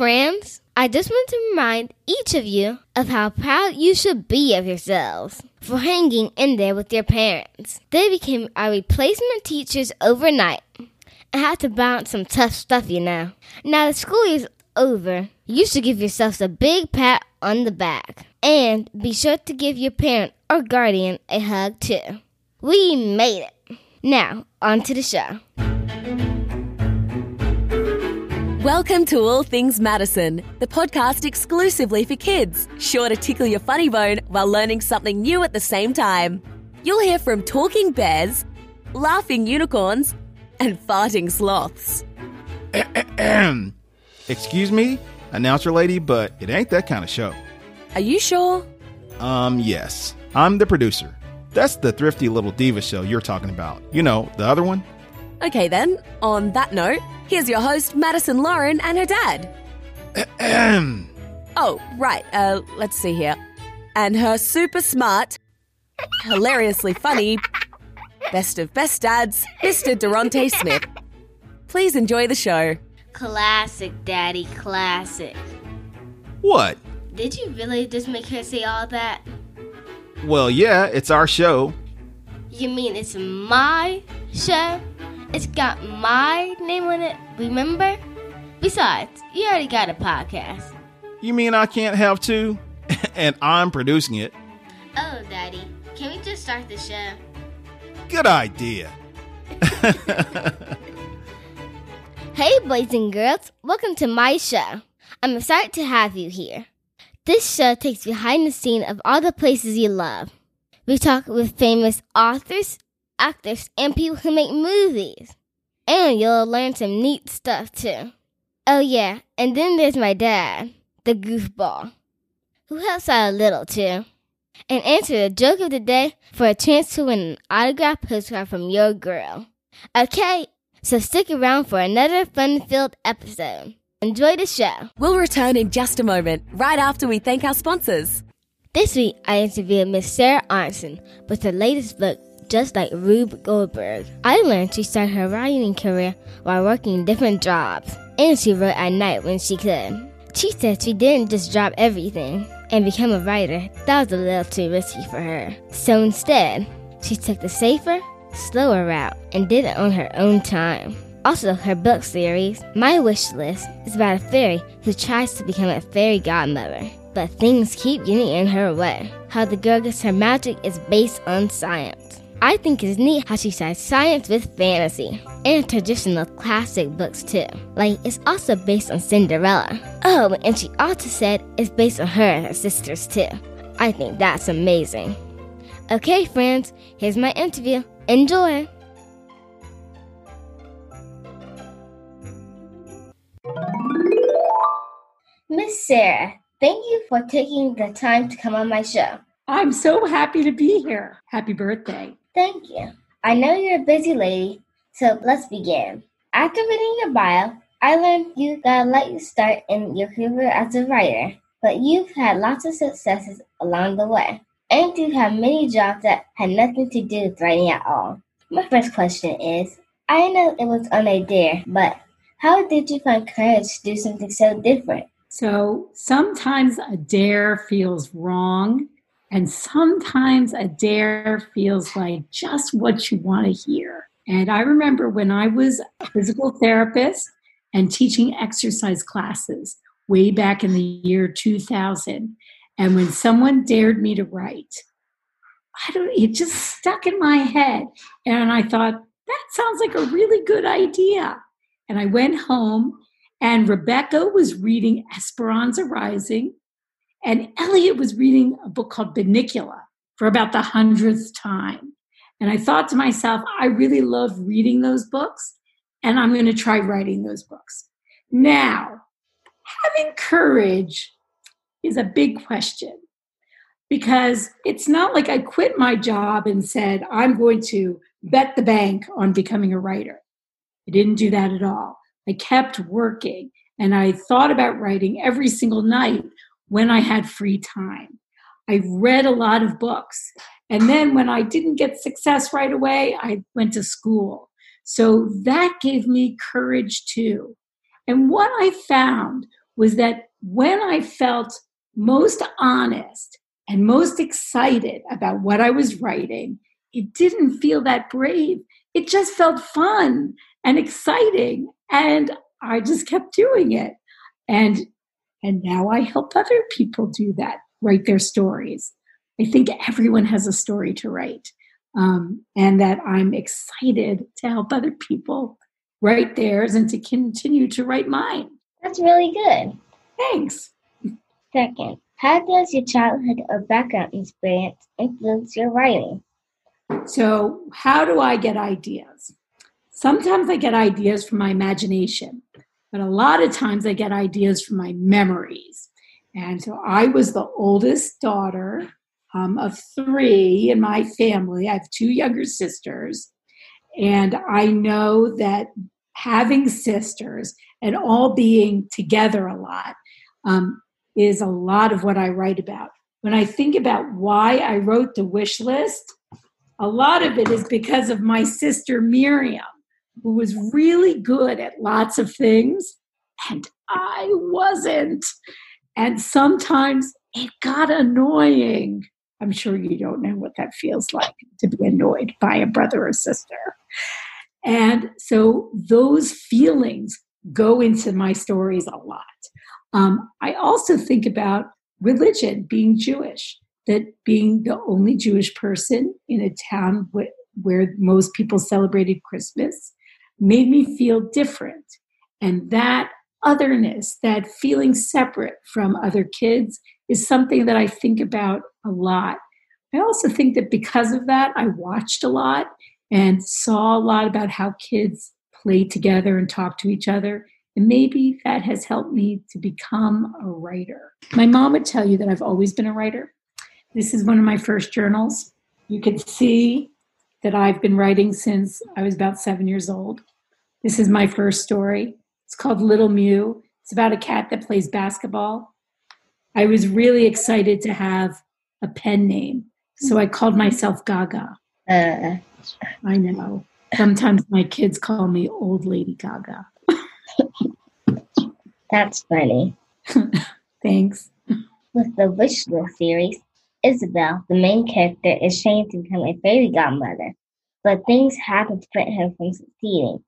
friends. I just want to remind each of you of how proud you should be of yourselves for hanging in there with your parents. They became our replacement teachers overnight and had to balance some tough stuff, you know. Now the school year's over, you should give yourselves a big pat on the back. And be sure to give your parent or guardian a hug too. We made it. Now, on to the show. Welcome to All Things Madison, the podcast exclusively for kids, sure to tickle your funny bone while learning something new at the same time. You'll hear from talking bears, laughing unicorns, and farting sloths. Excuse me, announcer lady, but it ain't that kind of show. Are you sure? Um, yes. I'm the producer. That's the thrifty little diva show you're talking about. You know, the other one? Okay, then, on that note, here's your host, Madison Lauren, and her dad. oh, right, uh, let's see here. And her super smart, hilariously funny, best of best dads, Mr. Durante Smith. Please enjoy the show. Classic, Daddy, classic. What? Did you really just make her say all that? Well, yeah, it's our show. You mean it's my show? It's got my name on it, remember? Besides, you already got a podcast. You mean I can't have two? and I'm producing it. Oh, Daddy, can we just start the show? Good idea. hey, boys and girls, welcome to my show. I'm excited to have you here. This show takes behind the scene of all the places you love. We talk with famous authors, actors, and people who make movies. And you'll learn some neat stuff too. Oh, yeah, and then there's my dad, the goofball, who helps out a little too. And answer the joke of the day for a chance to win an autographed postcard from your girl. Okay, so stick around for another fun filled episode. Enjoy the show. We'll return in just a moment, right after we thank our sponsors. This week, I interviewed Miss Sarah Aronson with her latest book, Just Like Rube Goldberg. I learned she started her writing career while working different jobs, and she wrote at night when she could. She said she didn't just drop everything and become a writer. That was a little too risky for her. So instead, she took the safer, slower route and did it on her own time. Also, her book series, My Wish List, is about a fairy who tries to become a fairy godmother. But things keep getting in her way. How the girl gets her magic is based on science. I think it's neat how she ties science with fantasy and traditional classic books too. Like it's also based on Cinderella. Oh, and she also said it's based on her and her sisters too. I think that's amazing. Okay, friends, here's my interview. Enjoy! Miss Sarah, thank you for taking the time to come on my show. I'm so happy to be here. Happy birthday. Thank you. I know you're a busy lady, so let's begin. After reading your bio, I learned you got a light start in your career as a writer, but you've had lots of successes along the way. And you've many jobs that had nothing to do with writing at all. My first question is I know it was on a dare, but how did you find courage to do something so different? So sometimes a dare feels wrong, and sometimes a dare feels like just what you want to hear. And I remember when I was a physical therapist and teaching exercise classes way back in the year 2000. And when someone dared me to write, I don't, it just stuck in my head. And I thought, that sounds like a really good idea. And I went home and Rebecca was reading Esperanza Rising, and Elliot was reading a book called Bunnicula for about the hundredth time. And I thought to myself, I really love reading those books, and I'm going to try writing those books. Now, having courage is a big question because it's not like I quit my job and said, I'm going to bet the bank on becoming a writer. I didn't do that at all. I kept working and I thought about writing every single night when I had free time. I read a lot of books. And then when I didn't get success right away, I went to school. So that gave me courage too. And what I found was that when I felt most honest and most excited about what I was writing, it didn't feel that brave. It just felt fun and exciting. And I just kept doing it. And and now I help other people do that, write their stories. I think everyone has a story to write. Um, and that I'm excited to help other people write theirs and to continue to write mine. That's really good. Thanks. Second, how does your childhood or background experience influence your writing? So, how do I get ideas? Sometimes I get ideas from my imagination, but a lot of times I get ideas from my memories. And so I was the oldest daughter um, of three in my family. I have two younger sisters. And I know that having sisters and all being together a lot um, is a lot of what I write about. When I think about why I wrote the wish list, a lot of it is because of my sister Miriam, who was really good at lots of things, and I wasn't. And sometimes it got annoying. I'm sure you don't know what that feels like to be annoyed by a brother or sister. And so those feelings go into my stories a lot. Um, I also think about religion, being Jewish, that being the only Jewish person in a town wh- where most people celebrated Christmas made me feel different. And that otherness, that feeling separate from other kids, is something that I think about a lot. I also think that because of that, I watched a lot and saw a lot about how kids play together and talk to each other. And maybe that has helped me to become a writer. My mom would tell you that I've always been a writer. This is one of my first journals. You can see that I've been writing since I was about seven years old. This is my first story. It's called Little Mew. It's about a cat that plays basketball. I was really excited to have a pen name, so I called myself Gaga. Uh, I know. Sometimes my kids call me Old Lady Gaga. That's funny. Thanks. With the Wish List series, Isabel, the main character, is trained to become a fairy godmother, but things happen to prevent her from succeeding.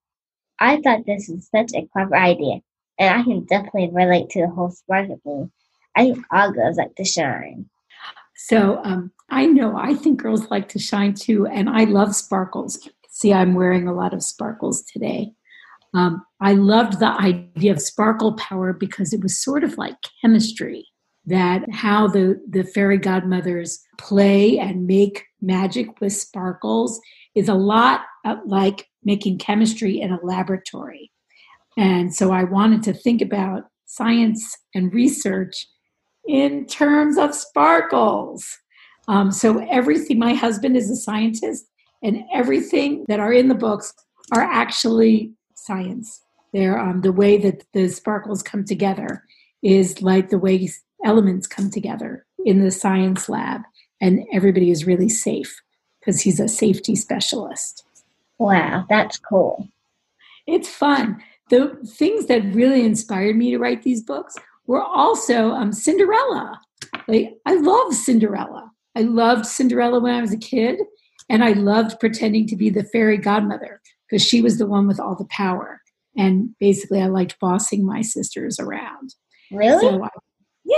I thought this was such a clever idea, and I can definitely relate to the whole sparkle thing. I think all girls like to shine. So um, I know I think girls like to shine too, and I love sparkles. See, I'm wearing a lot of sparkles today. Um, I loved the idea of sparkle power because it was sort of like chemistry that how the, the fairy godmothers play and make magic with sparkles is a lot like making chemistry in a laboratory. And so I wanted to think about science and research in terms of sparkles. Um, so everything, my husband is a scientist, and everything that are in the books are actually science. They're um, the way that the sparkles come together is like the way elements come together in the science lab, and everybody is really safe because he's a safety specialist. Wow, that's cool. It's fun. The things that really inspired me to write these books were also um, Cinderella. Like I love Cinderella. I loved Cinderella when I was a kid, and I loved pretending to be the fairy godmother because she was the one with all the power. And basically, I liked bossing my sisters around. Really? So I,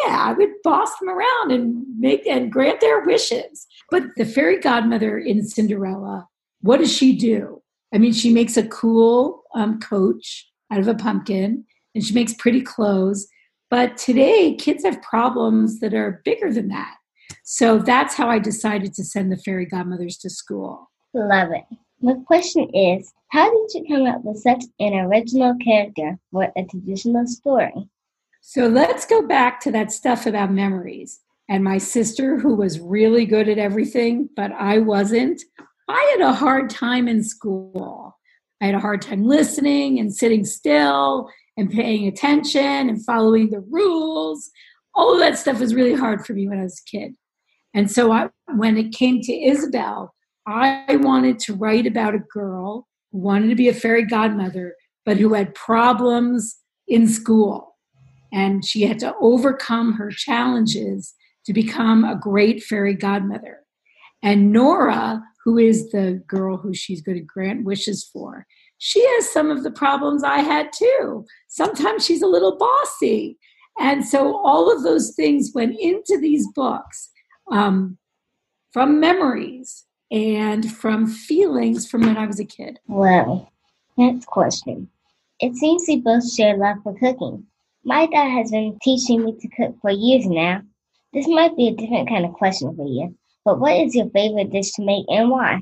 yeah, I would boss them around and make and grant their wishes. But the fairy godmother in Cinderella, what does she do? I mean, she makes a cool um, coach out of a pumpkin, and she makes pretty clothes. But today, kids have problems that are bigger than that. So that's how I decided to send the fairy godmothers to school. Love it. My question is How did you come up with such an original character for a traditional story? So let's go back to that stuff about memories. And my sister, who was really good at everything, but I wasn't, I had a hard time in school. I had a hard time listening and sitting still and paying attention and following the rules. All of that stuff was really hard for me when I was a kid. And so I, when it came to Isabel, I wanted to write about a girl who wanted to be a fairy godmother, but who had problems in school. And she had to overcome her challenges to become a great fairy godmother. And Nora, who is the girl who she's going to grant wishes for, she has some of the problems I had too. Sometimes she's a little bossy. And so all of those things went into these books um, from memories and from feelings from when I was a kid. Well, next question. It seems we both share love for cooking. My dad has been teaching me to cook for years now. This might be a different kind of question for you, but what is your favorite dish to make and why?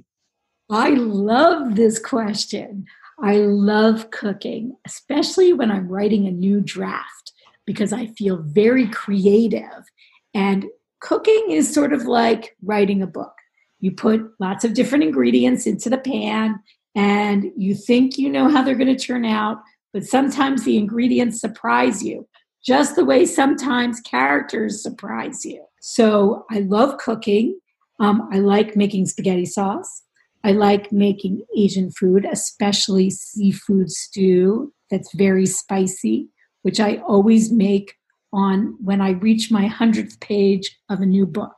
I love this question. I love cooking, especially when I'm writing a new draft, because I feel very creative. And cooking is sort of like writing a book. You put lots of different ingredients into the pan, and you think you know how they're going to turn out, but sometimes the ingredients surprise you, just the way sometimes characters surprise you. So I love cooking. Um, I like making spaghetti sauce. I like making Asian food, especially seafood stew that's very spicy, which I always make on when I reach my 100th page of a new book.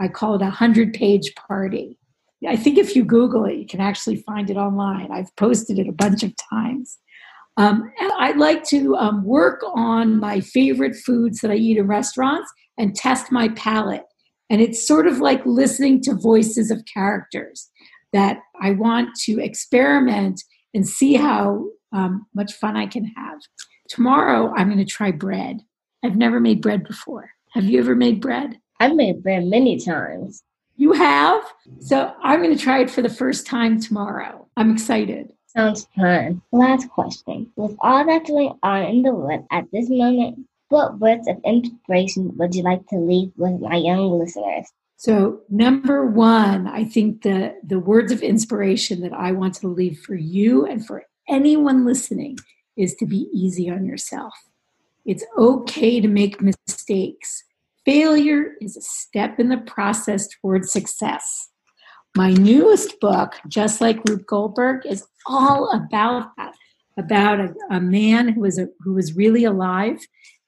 I call it a 100 page party. I think if you Google it, you can actually find it online. I've posted it a bunch of times. Um, and I like to um, work on my favorite foods that I eat in restaurants and test my palate. And it's sort of like listening to voices of characters that I want to experiment and see how um, much fun I can have. Tomorrow, I'm going to try bread. I've never made bread before. Have you ever made bread? I've made bread many times. You have? So I'm going to try it for the first time tomorrow. I'm excited. Sounds fun. Last question. With all that's going on in the world at this moment, what words of inspiration would you like to leave with my young listeners? So, number one, I think the, the words of inspiration that I want to leave for you and for anyone listening is to be easy on yourself. It's okay to make mistakes. Failure is a step in the process towards success. My newest book, Just Like Rube Goldberg, is all about that, about a, a man who was a, who was really alive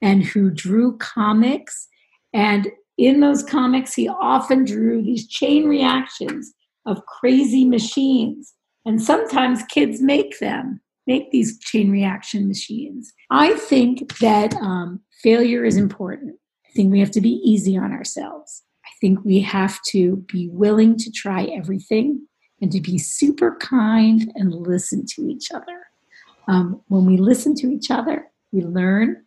and who drew comics. And in those comics, he often drew these chain reactions of crazy machines. And sometimes kids make them, make these chain reaction machines. I think that um, failure is important. I think we have to be easy on ourselves think we have to be willing to try everything and to be super kind and listen to each other. Um, when we listen to each other, we learn,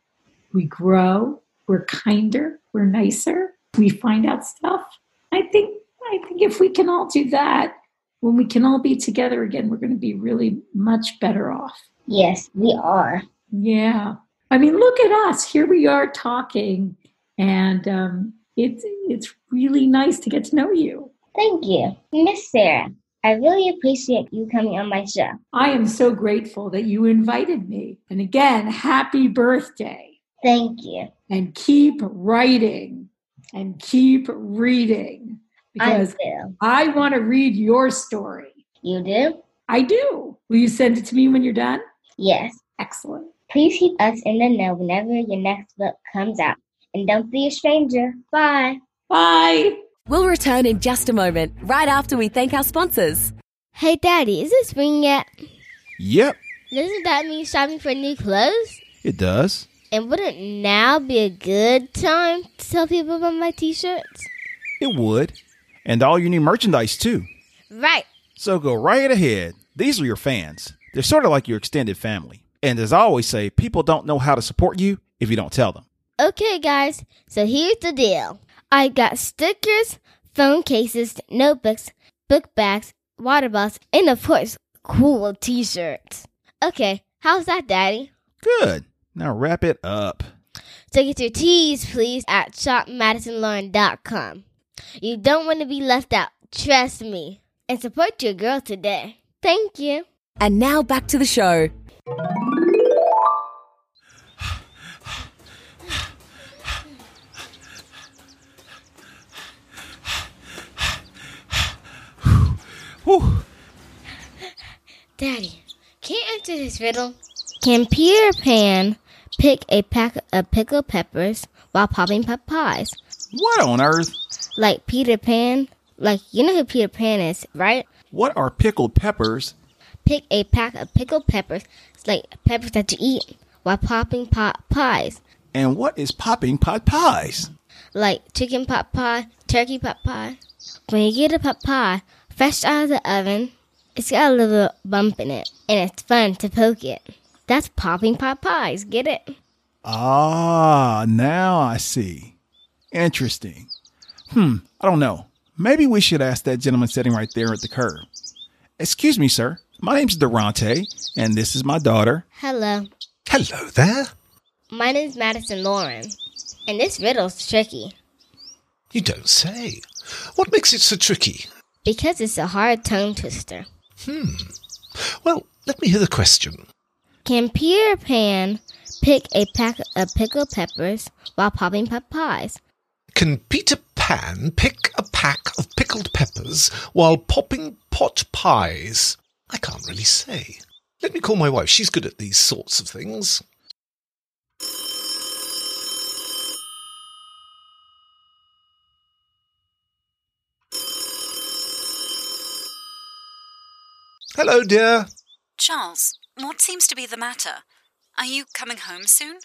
we grow, we're kinder, we're nicer, we find out stuff. I think I think if we can all do that, when we can all be together again, we're going to be really much better off. Yes, we are. Yeah. I mean, look at us. Here we are talking, and um, it's it's really nice to get to know you. Thank you, Miss Sarah. I really appreciate you coming on my show. I am so grateful that you invited me. And again, happy birthday. Thank you. And keep writing and keep reading because I, I want to read your story. You do? I do. Will you send it to me when you're done? Yes. Excellent. Please keep us in the know whenever your next book comes out. And don't be a stranger. Bye. Bye. We'll return in just a moment, right after we thank our sponsors. Hey, Daddy, is it spring yet? Yep. Doesn't that mean shopping for new clothes? It does. And wouldn't now be a good time to tell people about my t shirts? It would. And all your new merchandise, too. Right. So go right ahead. These are your fans. They're sort of like your extended family. And as I always say, people don't know how to support you if you don't tell them. Okay, guys, so here's the deal I got stickers, phone cases, notebooks, book bags, water bottles, and of course, cool t shirts. Okay, how's that, Daddy? Good. Now wrap it up. So get your teas, please, at shopmadisonlauren.com. You don't want to be left out, trust me. And support your girl today. Thank you. And now back to the show. Whew. Daddy, can you answer this riddle? Can Peter Pan pick a pack of pickled peppers while popping pot pies? What on earth? Like Peter Pan? Like, you know who Peter Pan is, right? What are pickled peppers? Pick a pack of pickled peppers, it's like peppers that you eat, while popping pot pies. And what is popping pot pies? Like chicken pot pie, turkey pot pie. When you get a pot pie fresh out of the oven, it's got a little bump in it, and it's fun to poke it. That's popping pot pies, get it? Ah, now I see. Interesting. Hmm, I don't know. Maybe we should ask that gentleman sitting right there at the curb. Excuse me, sir. My name's Durante, and this is my daughter. Hello. Hello there. My name's Madison Lauren, and this riddle's tricky You don't say. What makes it so tricky? Because it's a hard tongue twister. Hmm. Well, let me hear the question. Can Peter Pan pick a pack of pickled peppers while popping pot pies? Can Peter Pan pick a pack of pickled peppers while popping pot pies? I can't really say. Let me call my wife. She's good at these sorts of things. Hello, dear. Charles, what seems to be the matter? Are you coming home soon?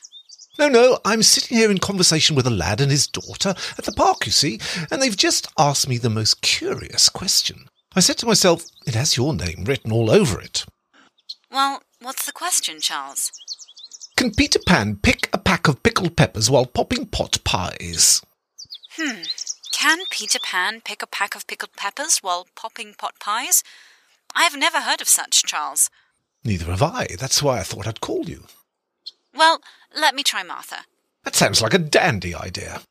No, no, I'm sitting here in conversation with a lad and his daughter at the park, you see, and they've just asked me the most curious question. I said to myself, it has your name written all over it. Well, what's the question, Charles? Can Peter Pan pick a pack of pickled peppers while popping pot pies? Hmm. Can Peter Pan pick a pack of pickled peppers while popping pot pies? I have never heard of such, Charles. Neither have I. That's why I thought I'd call you. Well, let me try Martha. That sounds like a dandy idea.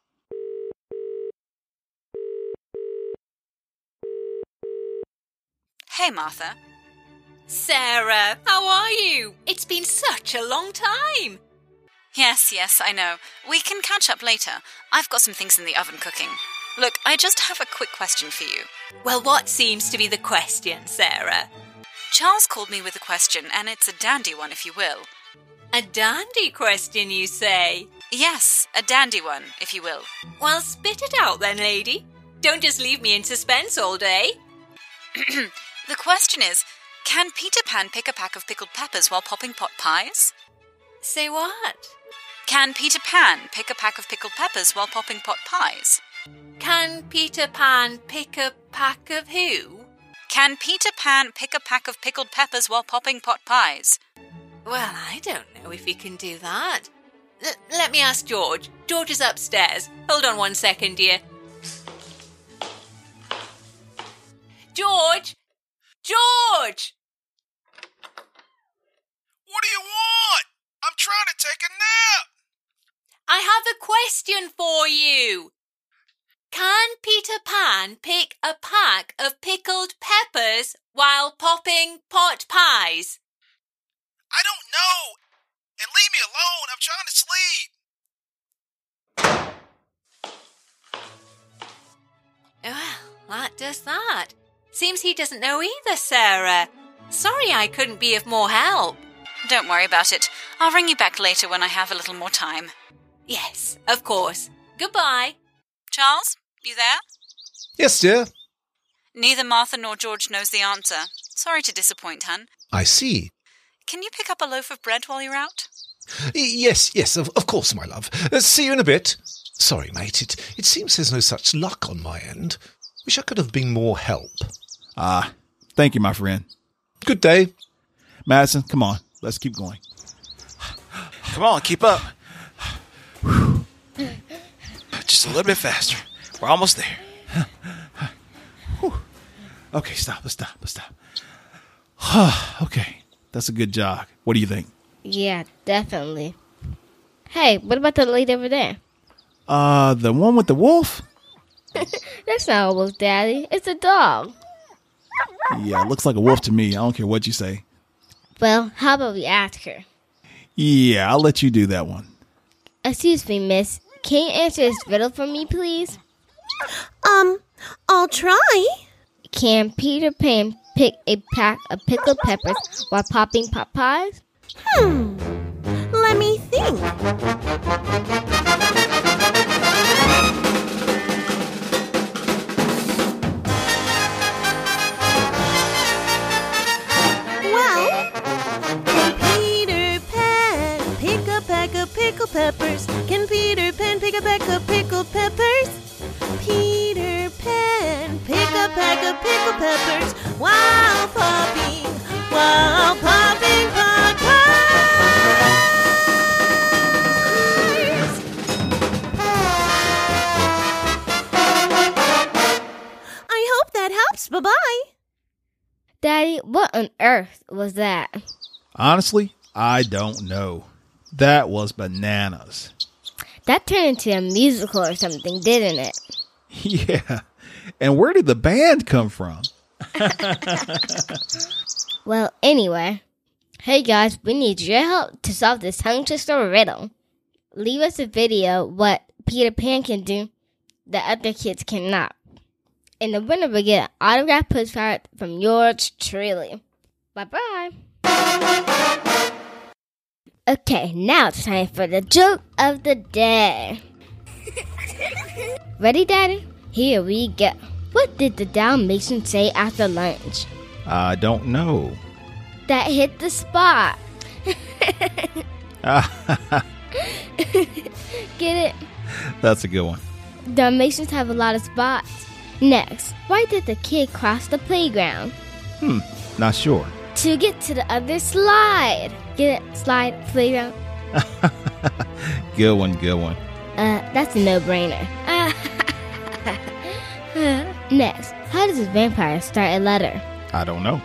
Hey, Martha. Sarah, how are you? It's been such a long time. Yes, yes, I know. We can catch up later. I've got some things in the oven cooking. Look, I just have a quick question for you. Well, what seems to be the question, Sarah? Charles called me with a question, and it's a dandy one, if you will. A dandy question, you say? Yes, a dandy one, if you will. Well, spit it out then, lady. Don't just leave me in suspense all day. The question is Can Peter Pan pick a pack of pickled peppers while popping pot pies? Say what? Can Peter Pan pick a pack of pickled peppers while popping pot pies? Can Peter Pan pick a pack of who? Can Peter Pan pick a pack of pickled peppers while popping pot pies? Well, I don't know if he can do that. L- let me ask George. George is upstairs. Hold on one second, dear. George! George! What do you want? I'm trying to take a nap. I have a question for you. Can Peter Pan pick a pack of pickled peppers while popping pot pies? I don't know. And leave me alone. I'm trying to sleep. Well, that does that. Seems he doesn't know either, Sarah. Sorry I couldn't be of more help. Don't worry about it. I'll ring you back later when I have a little more time. Yes, of course. Goodbye. Charles, you there? Yes, dear. Neither Martha nor George knows the answer. Sorry to disappoint, hun. I see. Can you pick up a loaf of bread while you're out? Yes, yes, of, of course, my love. Uh, see you in a bit. Sorry, mate. It, it seems there's no such luck on my end. Wish I could have been more help. Ah, thank you, my friend. Good day. Madison, come on. Let's keep going. Come on, keep up. Just a little bit faster. We're almost there. Okay, stop. Let's stop. Let's stop. okay, that's a good jog. What do you think? Yeah, definitely. Hey, what about the lady over there? Uh, the one with the wolf? That's not a wolf, Daddy. It's a dog. Yeah, it looks like a wolf to me. I don't care what you say. Well, how about we ask her? Yeah, I'll let you do that one. Excuse me, miss. Can you answer this riddle for me, please? Um, I'll try. Can Peter Pan pick a pack of pickled peppers while popping pot pies? Hmm. Let me think. Well, can Peter Pan pick a pack of pickled peppers? Can Peter Pan pick a pack of pickled peppers? Pickled peppers while popping, while popping pot pies. I hope that helps. Bye bye. Daddy, what on earth was that? Honestly, I don't know. That was bananas. That turned into a musical or something, didn't it? Yeah. And where did the band come from? Well, anyway. Hey guys, we need your help to solve this tongue twister riddle. Leave us a video what Peter Pan can do that other kids cannot. And the winner will get an autographed postcard from yours truly. Bye bye. Okay, now it's time for the joke of the day. Ready, Daddy? Here we go. What did the Dalmatian say after lunch? I don't know. That hit the spot. Get it? That's a good one. Dalmatians have a lot of spots. Next, why did the kid cross the playground? Hmm, not sure. To get to the other slide. Get it? Slide, playground. Good one, good one. Uh, that's a no-brainer. Next, how does a vampire start a letter? I don't know.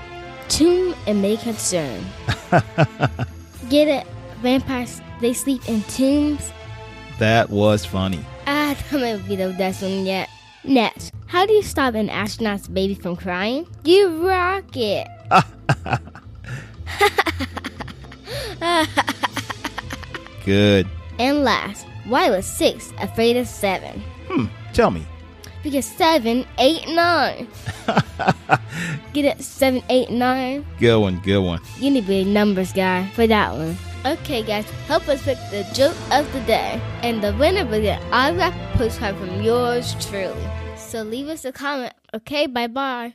Tomb and may concern. Get it? Vampires, they sleep in tombs? That was funny. Ah, that might be the best one yet. Next, how do you stop an astronaut's baby from crying? You rock it. Good. And last, why was six afraid of seven? Hmm, tell me. Because seven, eight, nine. Get it? Seven, eight, nine. Good one, good one. You need to be a numbers guy for that one. Okay, guys, help us pick the joke of the day. And the winner will get an autographed postcard from yours truly. So leave us a comment. Okay, bye bye.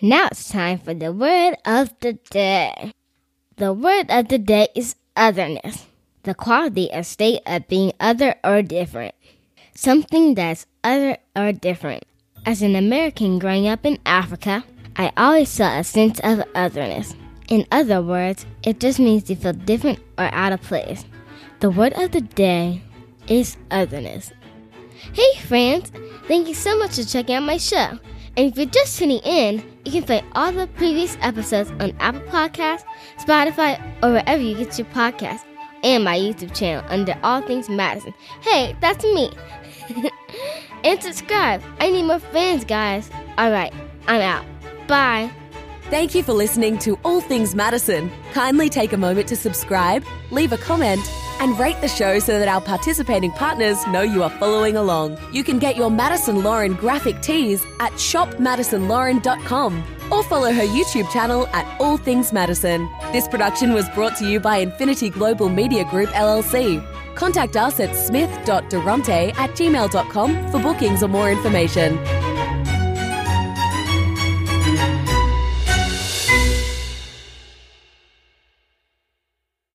Now it's time for the word of the day. The word of the day is otherness, the quality or state of being other or different. Something that's other or different. As an American growing up in Africa, I always felt a sense of otherness. In other words, it just means you feel different or out of place. The word of the day is otherness. Hey friends, thank you so much for checking out my show. And if you're just tuning in, you can find all the previous episodes on Apple Podcasts, Spotify, or wherever you get your podcasts, and my YouTube channel under All Things Madison. Hey, that's me. and subscribe. I need more fans, guys. Alright, I'm out. Bye. Thank you for listening to All Things Madison. Kindly take a moment to subscribe, leave a comment, and rate the show so that our participating partners know you are following along. You can get your Madison Lauren graphic tees at shopmadisonlauren.com or follow her YouTube channel at All Things Madison. This production was brought to you by Infinity Global Media Group LLC. Contact us at smith.durante at gmail.com for bookings or more information.